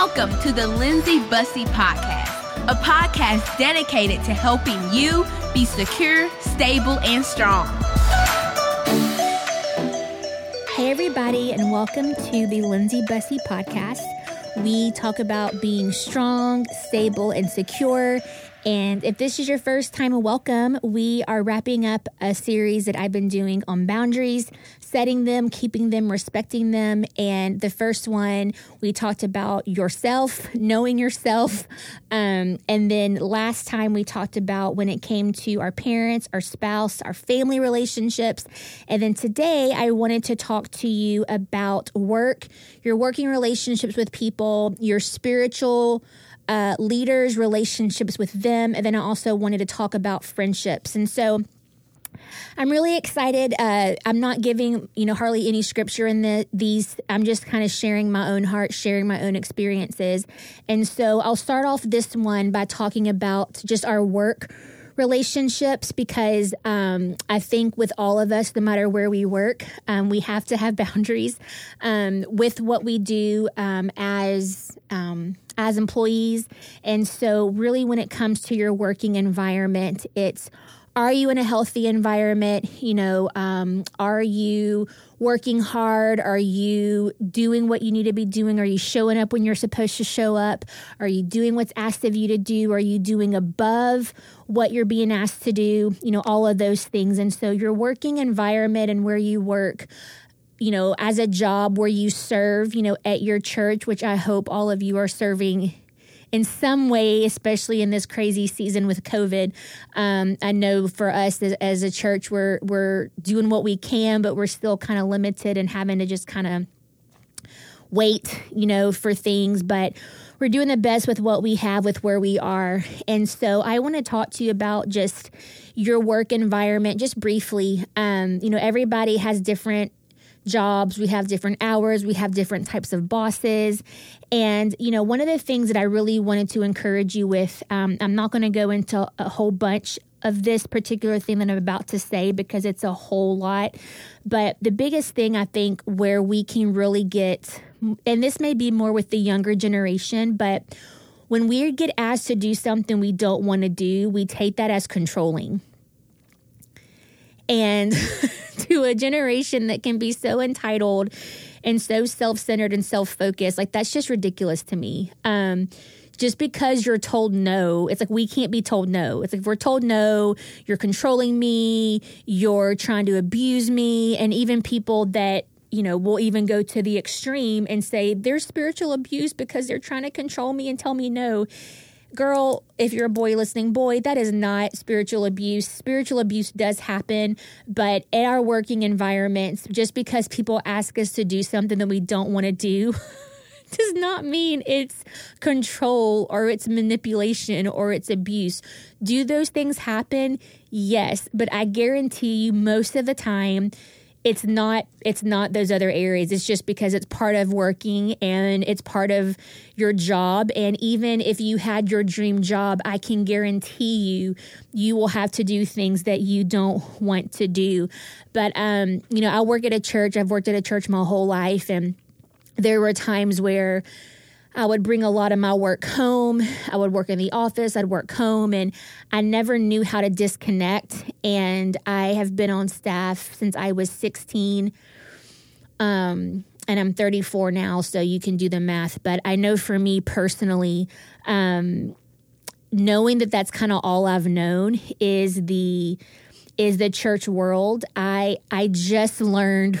Welcome to the Lindsay Bussey Podcast, a podcast dedicated to helping you be secure, stable, and strong. Hey, everybody, and welcome to the Lindsay Bussey Podcast. We talk about being strong, stable, and secure and if this is your first time, welcome. We are wrapping up a series that I've been doing on boundaries, setting them, keeping them, respecting them. And the first one, we talked about yourself, knowing yourself. Um, and then last time, we talked about when it came to our parents, our spouse, our family relationships. And then today, I wanted to talk to you about work, your working relationships with people, your spiritual uh, leaders, relationships with them, and then I also wanted to talk about friendships. And so I'm really excited. Uh, I'm not giving, you know, hardly any scripture in the, these. I'm just kind of sharing my own heart, sharing my own experiences. And so I'll start off this one by talking about just our work relationships because um, I think with all of us, no matter where we work, um, we have to have boundaries um, with what we do um, as um, as employees. And so, really, when it comes to your working environment, it's are you in a healthy environment? You know, um, are you working hard? Are you doing what you need to be doing? Are you showing up when you're supposed to show up? Are you doing what's asked of you to do? Are you doing above what you're being asked to do? You know, all of those things. And so, your working environment and where you work you know, as a job where you serve, you know, at your church, which I hope all of you are serving in some way, especially in this crazy season with COVID. Um, I know for us as, as, a church, we're we're doing what we can, but we're still kind of limited and having to just kind of wait, you know, for things. But we're doing the best with what we have with where we are. And so I want to talk to you about just your work environment, just briefly. Um, you know, everybody has different jobs, we have different hours, we have different types of bosses. And, you know, one of the things that I really wanted to encourage you with, um, I'm not going to go into a whole bunch of this particular thing that I'm about to say because it's a whole lot. But the biggest thing I think where we can really get, and this may be more with the younger generation, but when we get asked to do something we don't want to do, we take that as controlling. And to a generation that can be so entitled and so self-centered and self-focused. Like that's just ridiculous to me. Um, just because you're told no it's like we can't be told no. It's like if we're told no you're controlling me you're trying to abuse me and even people that you know will even go to the extreme and say there's spiritual abuse because they're trying to control me and tell me no girl, if you're a boy listening, boy, that is not spiritual abuse. Spiritual abuse does happen, but in our working environments, just because people ask us to do something that we don't want to do, does not mean it's control or it's manipulation or it's abuse. Do those things happen? Yes, but I guarantee you, most of the time, it's not it's not those other areas. It's just because it's part of working and it's part of your job. And even if you had your dream job i can guarantee you you will have to do things that you don't want to do. But um you know i work at a church. I've worked at a church my whole life. And there were times where I would bring a lot of my work home. I would work in the office, I'd work home, and I never knew how to disconnect. And I have been on staff since I was 16. Um, and I'm 34 now, so you can do the math. But I know for me personally, um, knowing that that's kind of all I've known is the is the church world. I I just learned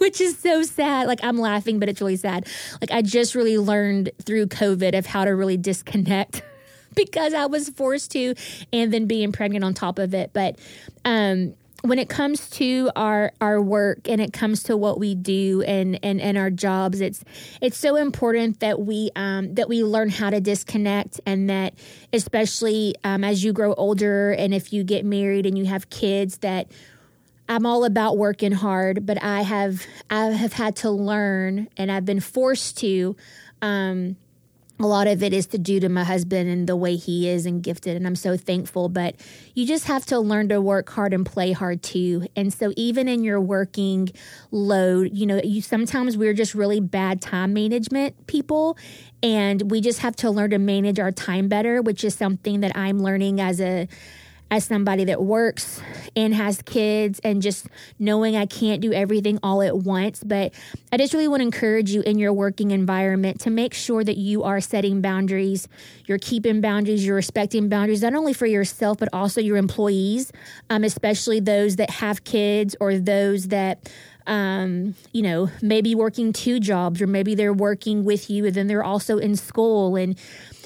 which is so sad. Like I'm laughing, but it's really sad. Like I just really learned through COVID of how to really disconnect because I was forced to and then being pregnant on top of it. But um when it comes to our our work and it comes to what we do and and, and our jobs it's it's so important that we um, that we learn how to disconnect and that especially um, as you grow older and if you get married and you have kids that I'm all about working hard, but I have I have had to learn and I've been forced to um, a lot of it is to do to my husband and the way he is and gifted and i'm so thankful but you just have to learn to work hard and play hard too. And so even in your working load you know you sometimes we're just really bad time management people and we just have to learn to manage our time better which is something that i'm learning as a as somebody that works and has kids and just knowing I can't do everything all at once. But I just really want to encourage you in your working environment to make sure that you are setting boundaries, you're keeping boundaries, you're respecting boundaries, not only for yourself, but also your employees, um, especially those that have kids or those that um, you know, maybe working two jobs or maybe they're working with you and then they're also in school and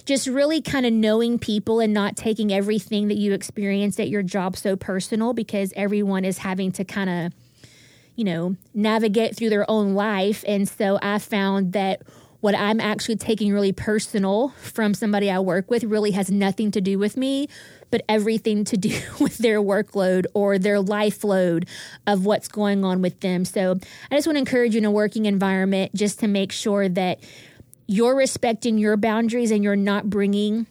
just really kind of knowing people and not taking everything that you experience at your job so personal because everyone is having to kind of, you know, navigate through their own life. And so I found that what I'm actually taking really personal from somebody I work with really has nothing to do with me, but everything to do with their workload or their life load of what's going on with them. So I just want to encourage you in a working environment just to make sure that you're respecting your boundaries and you're not bringing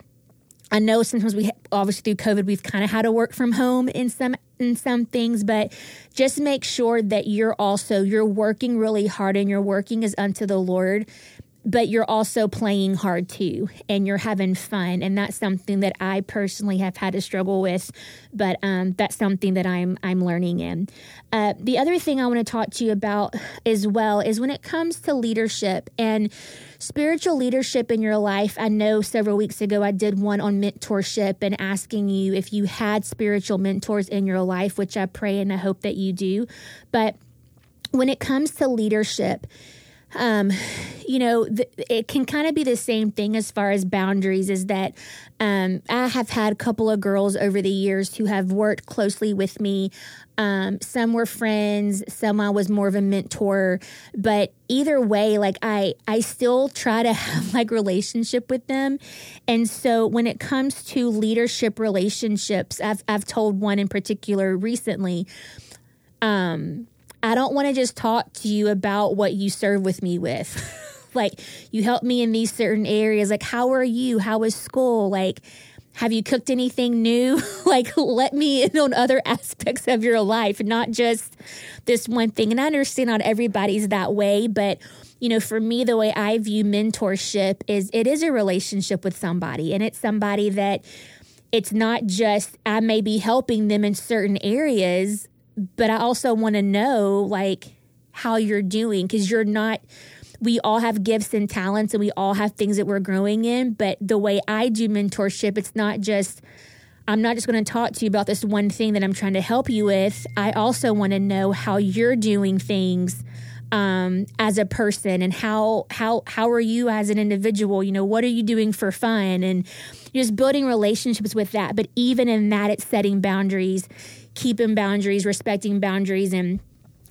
I know sometimes we obviously through COVID we've kind of had to work from home in some in some things, but just make sure that you're also you're working really hard and you're working as unto the Lord but you're also playing hard too and you're having fun and that's something that i personally have had to struggle with but um, that's something that i'm i'm learning in. Uh, the other thing i want to talk to you about as well is when it comes to leadership and spiritual leadership in your life. I know several weeks ago i did one on mentorship and asking you if you had spiritual mentors in your life which i pray and i hope that you do. But when it comes to leadership um, you know, th- it can kind of be the same thing as far as boundaries. Is that um, I have had a couple of girls over the years who have worked closely with me. Um, some were friends, some I was more of a mentor, but either way, like I, I still try to have like relationship with them. And so when it comes to leadership relationships, I've, I've told one in particular recently, um, I don't want to just talk to you about what you serve with me with. like, you help me in these certain areas. Like, how are you? How is school? Like, have you cooked anything new? like, let me in on other aspects of your life, not just this one thing. And I understand not everybody's that way, but you know, for me, the way I view mentorship is it is a relationship with somebody, and it's somebody that it's not just I may be helping them in certain areas, but I also want to know like how you're doing because you're not we all have gifts and talents and we all have things that we're growing in but the way I do mentorship it's not just I'm not just going to talk to you about this one thing that I'm trying to help you with. I also want to know how you're doing things um, as a person and how how how are you as an individual? You know what are you doing for fun? And just building relationships with that but even in that it's setting boundaries keeping boundaries, respecting boundaries, and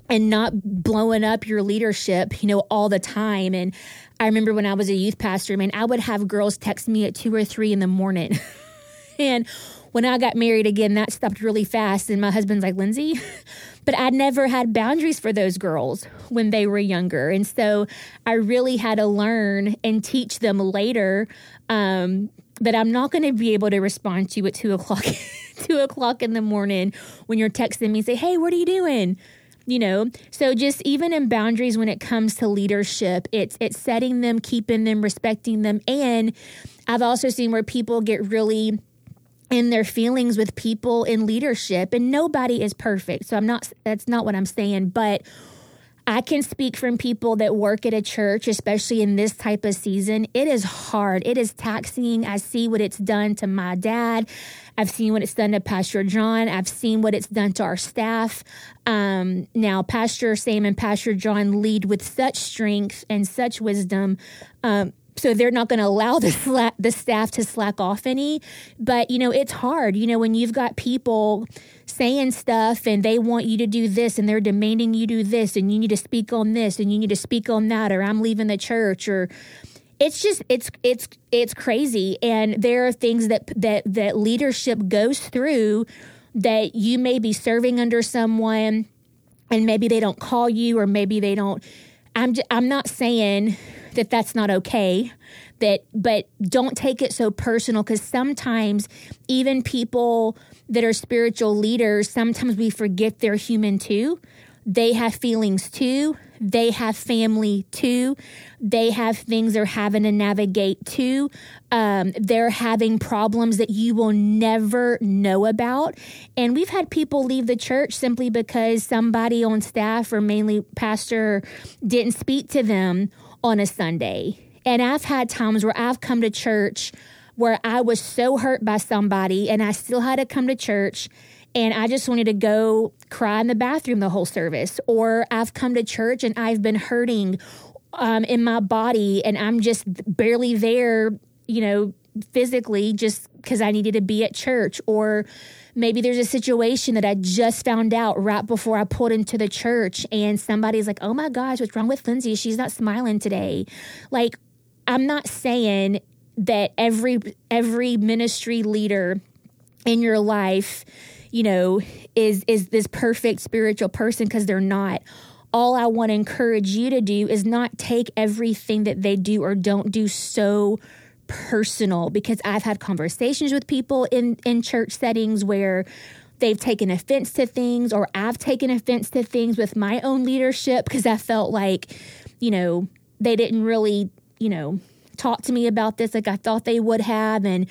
and not blowing up your leadership, you know, all the time. And I remember when I was a youth pastor, man, I would have girls text me at two or three in the morning. and when I got married again, that stopped really fast. And my husband's like, Lindsay, but I never had boundaries for those girls when they were younger. And so I really had to learn and teach them later um, that I'm not going to be able to respond to you at two o'clock two o'clock in the morning when you're texting me say, Hey, what are you doing? You know, so just even in boundaries when it comes to leadership, it's it's setting them, keeping them, respecting them. And I've also seen where people get really in their feelings with people in leadership and nobody is perfect. So I'm not that's not what I'm saying, but I can speak from people that work at a church, especially in this type of season. It is hard. It is taxing. I see what it's done to my dad. I've seen what it's done to Pastor John. I've seen what it's done to our staff. Um, now, Pastor Sam and Pastor John lead with such strength and such wisdom. Um, so they're not going to allow the the staff to slack off any. But you know it's hard you know when you've got people saying stuff and they want you to do this and they're demanding you do this and you need to speak on this and you need to speak on that or I'm leaving the church or it's just it's it's it's crazy. And there are things that that that leadership goes through that you may be serving under someone and maybe they don't call you or maybe they don't I'm j- I'm not saying that that's not okay that but don't take it so personal because sometimes even people that are spiritual leaders sometimes we forget they're human too. They have feelings too. They have family too. They have things they're having to navigate too. Um, they're having problems that you will never know about. And we've had people leave the church simply because somebody on staff or mainly pastor didn't speak to them on a sunday and I've had times where I've come to church where I was so hurt by somebody and I still had to come to church and I just wanted to go cry in the bathroom the whole service. Or I've come to church and I've been hurting um, in my body and I'm just barely there, you know, physically just because I needed to be at church. Or maybe there's a situation that I just found out right before I pulled into the church and somebody's like, oh my gosh, what's wrong with Lindsay? She's not smiling today. Like, I'm not saying that every every ministry leader in your life, you know, is is this perfect spiritual person because they're not. All I want to encourage you to do is not take everything that they do or don't do so personal because I've had conversations with people in in church settings where they've taken offense to things or I've taken offense to things with my own leadership because I felt like, you know, they didn't really you know, talk to me about this like I thought they would have and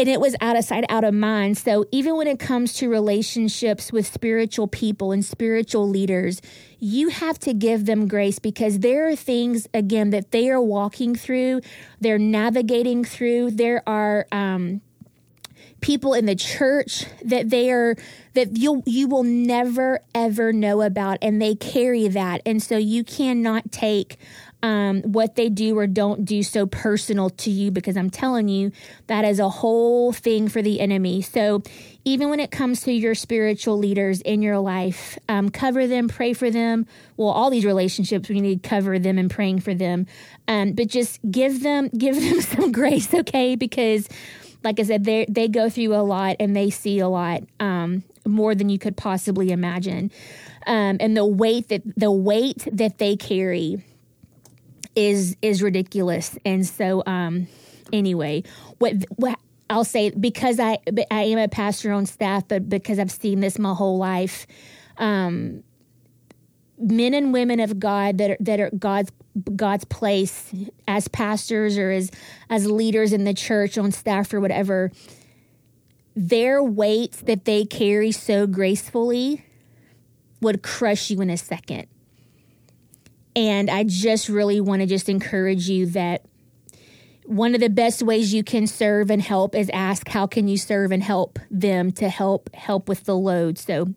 and it was out of sight out of mind. So even when it comes to relationships with spiritual people and spiritual leaders you have to give them grace because there are things again that they are walking through they're navigating through. There are um people in the church that they are that you you will never ever know about and they carry that. And so you cannot take um, what they do or don't do so personal to you because I'm telling you that is a whole thing for the enemy. So, even when it comes to your spiritual leaders in your life, um, cover them, pray for them. Well, all these relationships, we need to cover them and praying for them. Um, but just give them give them some grace, okay? Because, like I said, they they go through a lot and they see a lot um, more than you could possibly imagine. Um, and the weight that the weight that they carry is is ridiculous. And so, um, anyway, what what I'll say because I I am a pastor on staff, but because I've seen this my whole life, um, men and women of God that are, that are God's God's place as pastors or as as leaders in the church on staff or whatever, their weights that they carry so gracefully would crush you in a second. And I just really want to just encourage you that one of the best ways you can serve and help is ask how can you serve and help them to help help with the load. So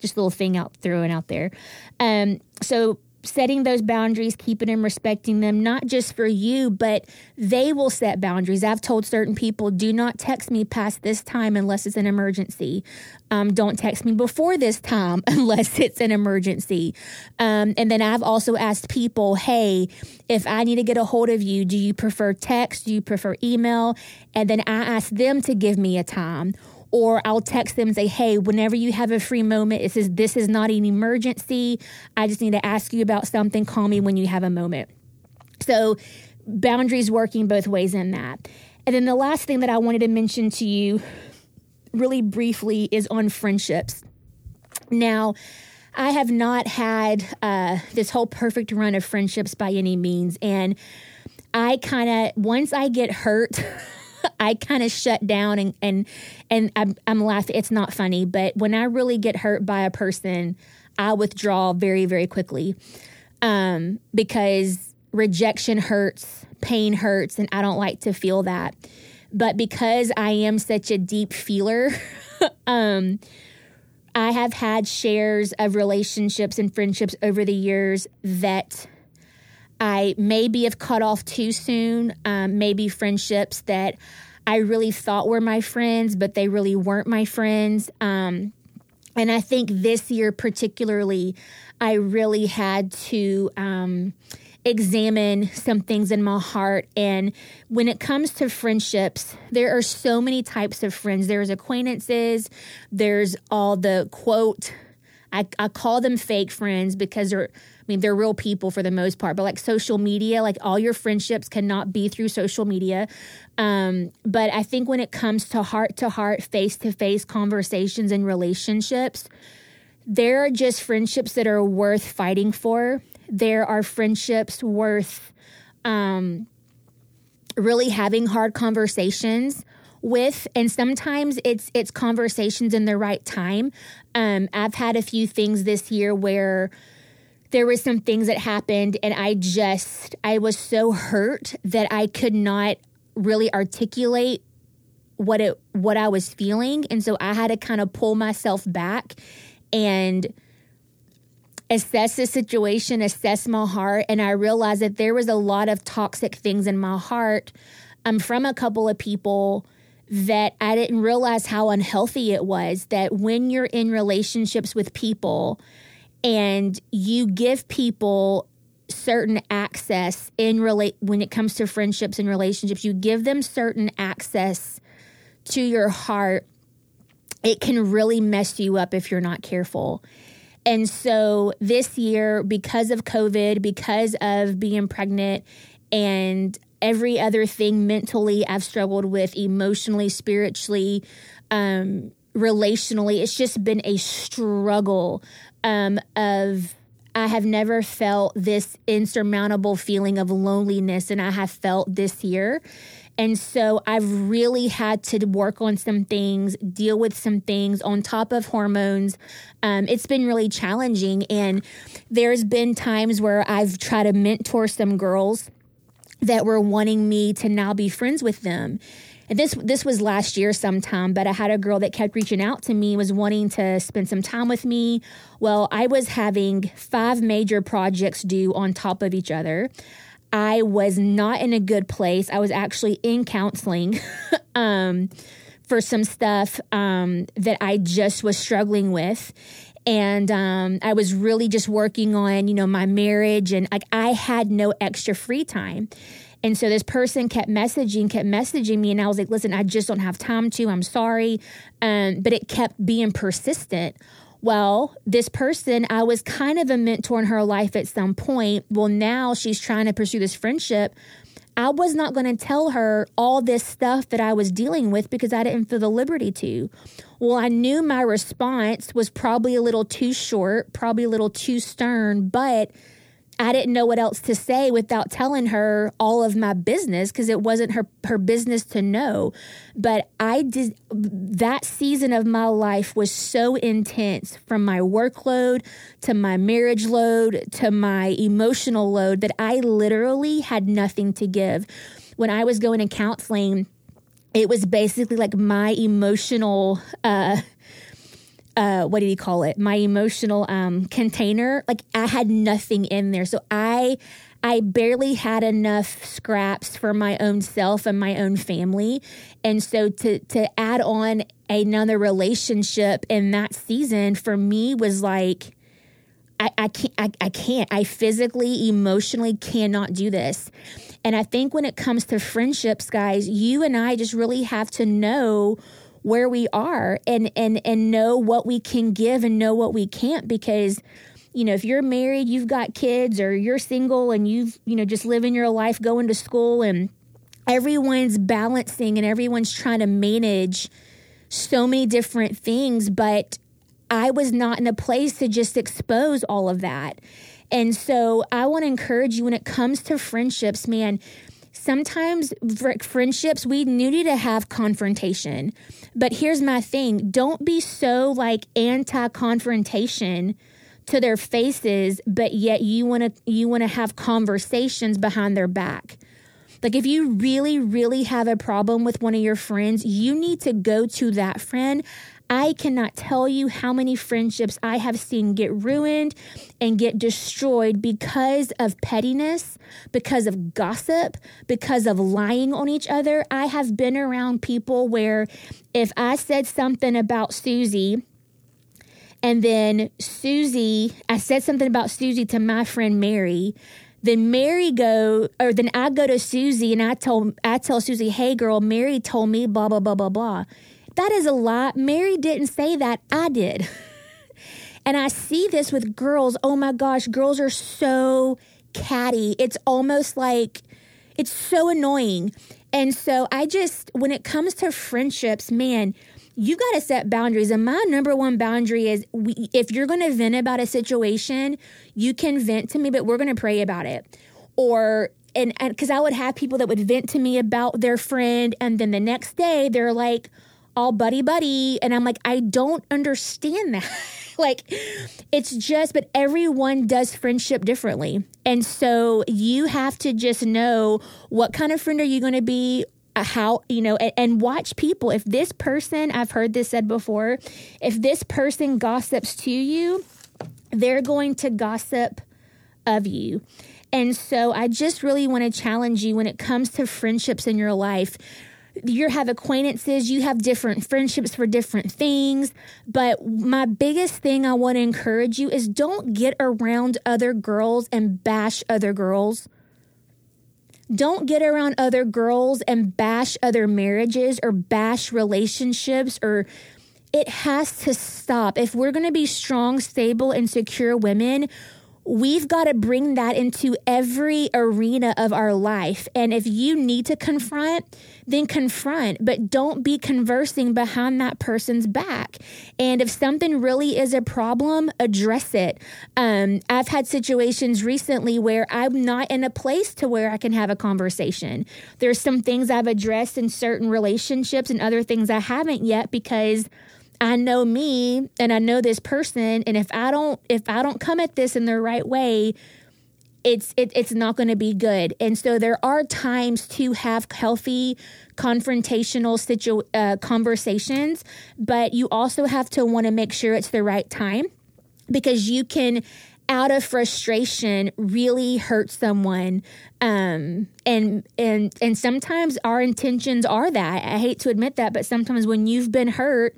just a little thing out throwing out there. Um, so setting those boundaries, keeping and respecting them, not just for you, but they will set boundaries. I've told certain people, do not text me past this time unless it's an emergency. Um, don't text me before this time unless it's an emergency. Um, and then I've also asked people, hey, if I need to get a hold of you, do you prefer text? Do you prefer email? And then I ask them to give me a time or I'll text them and say, hey, whenever you have a free moment, it says, this is not an emergency. I just need to ask you about something. Call me when you have a moment. So, boundaries working both ways in that. And then the last thing that I wanted to mention to you really briefly is on friendships. Now, I have not had uh, this whole perfect run of friendships by any means. And I kind of, once I get hurt, I kind of shut down and and and I'm, I'm laughing. It's not funny, but when I really get hurt by a person, I withdraw very very quickly um, because rejection hurts, pain hurts, and I don't like to feel that. But because I am such a deep feeler, um, I have had shares of relationships and friendships over the years that I maybe have cut off too soon, um, maybe friendships that I really thought were my friends, but they really weren't my friends. Um, and I think this year, particularly, I really had to um, examine some things in my heart. And when it comes to friendships, there are so many types of friends. There's acquaintances, there's all the quote, I, I call them fake friends because they're mean, they're real people for the most part, but like social media, like all your friendships cannot be through social media. Um, but I think when it comes to heart to heart, face to face conversations and relationships, there are just friendships that are worth fighting for. There are friendships worth um, really having hard conversations with and sometimes it's it's conversations in the right time um, i've had a few things this year where there were some things that happened and i just i was so hurt that i could not really articulate what it what i was feeling and so i had to kind of pull myself back and assess the situation, assess my heart, and I realized that there was a lot of toxic things in my heart um, from a couple of people that I didn't realize how unhealthy it was. That when you're in relationships with people and you give people certain access in relate when it comes to friendships and relationships, you give them certain access to your heart. It can really mess you up if you're not careful. And so this year, because of COVID, because of being pregnant, and every other thing mentally I've struggled with, emotionally, spiritually, um, relationally, it's just been a struggle um, of. I have never felt this insurmountable feeling of loneliness, and I have felt this year. And so I've really had to work on some things, deal with some things on top of hormones. Um, it's been really challenging. And there's been times where I've tried to mentor some girls that were wanting me to now be friends with them. This this was last year sometime, but I had a girl that kept reaching out to me, was wanting to spend some time with me. Well, I was having five major projects due on top of each other. I was not in a good place. I was actually in counseling um, for some stuff um, that I just was struggling with. And um, I was really just working on, you know, my marriage, and like I had no extra free time. And so this person kept messaging, kept messaging me, and I was like, "Listen, I just don't have time to. I'm sorry," um, but it kept being persistent. Well, this person, I was kind of a mentor in her life at some point. Well, now she's trying to pursue this friendship. I was not going to tell her all this stuff that I was dealing with because I didn't feel the liberty to. Well, I knew my response was probably a little too short, probably a little too stern, but I didn't know what else to say without telling her all of my business because it wasn't her her business to know. But I did that season of my life was so intense from my workload to my marriage load to my emotional load that I literally had nothing to give. When I was going to counseling, it was basically like my emotional uh uh, what did he call it? My emotional um, container. Like I had nothing in there, so I I barely had enough scraps for my own self and my own family, and so to to add on another relationship in that season for me was like. I, I can't I, I can't I physically emotionally cannot do this and I think when it comes to friendships guys you and I just really have to know where we are and and and know what we can give and know what we can't because you know if you're married you've got kids or you're single and you've you know just living your life going to school and everyone's balancing and everyone's trying to manage so many different things but I was not in a place to just expose all of that. And so I want to encourage you when it comes to friendships, man, sometimes friendships we need to have confrontation. But here's my thing. Don't be so like anti confrontation to their faces but yet you want to you want to have conversations behind their back. Like if you really really have a problem with one of your friends you need to go to that friend I cannot tell you how many friendships I have seen get ruined and get destroyed because of pettiness, because of gossip, because of lying on each other. I have been around people where if I said something about Susie, and then Susie, I said something about Susie to my friend Mary, then Mary go or then I go to Susie and I told I tell Susie, "Hey girl, Mary told me blah blah blah blah blah." That is a lie. Mary didn't say that. I did. And I see this with girls. Oh my gosh, girls are so catty. It's almost like it's so annoying. And so I just, when it comes to friendships, man, you got to set boundaries. And my number one boundary is we, if you're going to vent about a situation, you can vent to me, but we're going to pray about it. Or, and because I would have people that would vent to me about their friend, and then the next day they're like, all buddy buddy. And I'm like, I don't understand that. like, it's just, but everyone does friendship differently. And so you have to just know what kind of friend are you going to be? Uh, how you know and, and, watch people if this person i've heard this said before if this person gossips to you they're going to gossip of you and so i just really want to challenge you when it comes to friendships in your life you have acquaintances, you have different friendships for different things. But my biggest thing I want to encourage you is don't get around other girls and bash other girls. Don't get around other girls and bash other marriages or bash relationships or it has to stop. If we're going to be strong, stable, and secure women, we've got to bring that into every arena of our life. And if you need to confront, then confront, but don't be conversing behind that person's back. And if something really is a problem, address it. Um, I've had situations recently where I'm not in a place to where I can have a conversation. There's some things I've addressed in certain relationships and other things I haven't yet because I know me and I know this person and if I don't if I don't come at this in the right way, it's it, it's not going to be good. And so there are times to have healthy confrontational situ- uh, conversations, but you also have to want to make sure it's the right time because you can out of frustration really hurt someone um, and and and sometimes our intentions are that i hate to admit that but sometimes when you've been hurt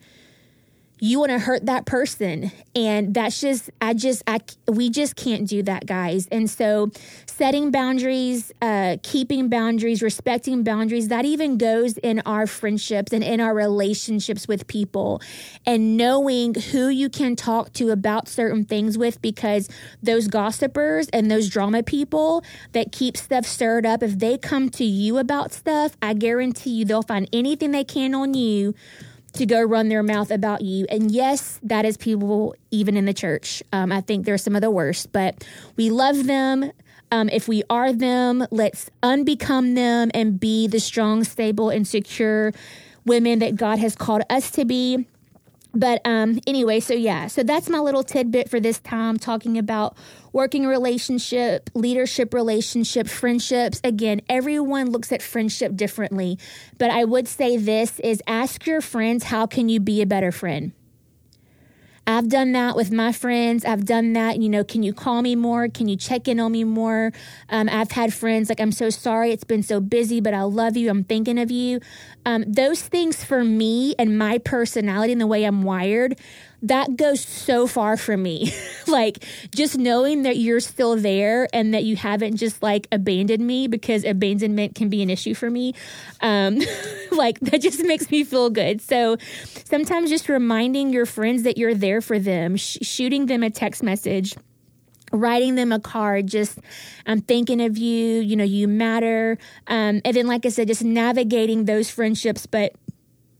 you want to hurt that person. And that's just i just i we just can't do that guys. And so setting boundaries uh keeping boundaries respecting boundaries that even goes in our friendships and in our relationships with people. And knowing who you can talk to about certain things with because those gossipers and those drama people that keep stuff stirred up if they come to you about stuff i guarantee you they'll find anything they can on you to go run their mouth about you. And yes, that is people even in the church. Um, I think they're some of the worst, but we love them. Um, if we are them, let's unbecome them and be the strong, stable, and secure women that God has called us to be. But um, anyway, so yeah, so that's my little tidbit for this time talking about working relationship, leadership relationship, friendships. Again, everyone looks at friendship differently, but I would say this is ask your friends how can you be a better friend? I've done that with my friends. I've done that. You know, can you call me more? Can you check in on me more? Um, I've had friends like, I'm so sorry. It's been so busy, but I love you. I'm thinking of you. Um, those things for me and my personality and the way I'm wired, that goes so far for me. like just knowing that you're still there and that you haven't just like abandoned me because abandonment can be an issue for me. Um, like that just makes me feel good. So sometimes just reminding your friends that you're there for them, sh- shooting them a text message writing them a card just i'm thinking of you you know you matter um, and then like i said just navigating those friendships but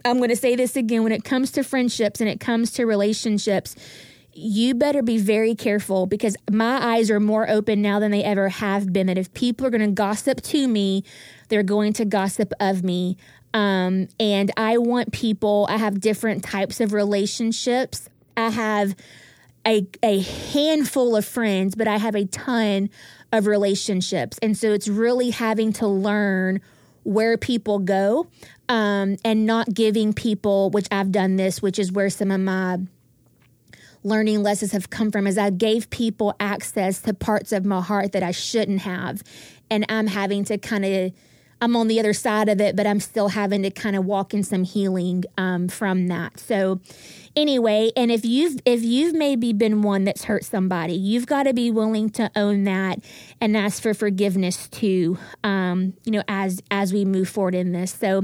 I'm going to say this again when it comes to friendships and it comes to relationships, you better be very careful because my eyes are more open now than they ever have been. That if people are going to gossip to me, they're going to gossip of me. Um, and I want people, I have different types of relationships. I have a, a handful of friends, but I have a ton of relationships. And so it's really having to learn where people go um, and not giving people, which I've done this, which is where some of my learning lessons have come from, is I gave people access to parts of my heart that I shouldn't have. And I'm having to kind of, I'm on the other side of it, but I'm still having to kind of walk in some healing um, from that. So, anyway and if you've if you've maybe been one that's hurt somebody you've got to be willing to own that and ask for forgiveness too um you know as as we move forward in this so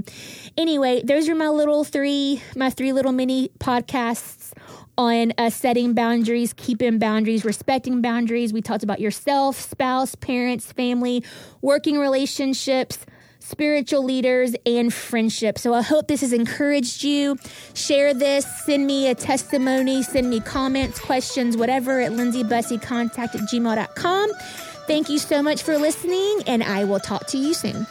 anyway those are my little three my three little mini podcasts on uh, setting boundaries, keeping boundaries, respecting boundaries. We talked about yourself, spouse, parents, family, working relationships spiritual leaders, and friendship. So I hope this has encouraged you. Share this, send me a testimony, send me comments, questions, whatever at lindsaybusseycontact at gmail.com. Thank you so much for listening, and I will talk to you soon.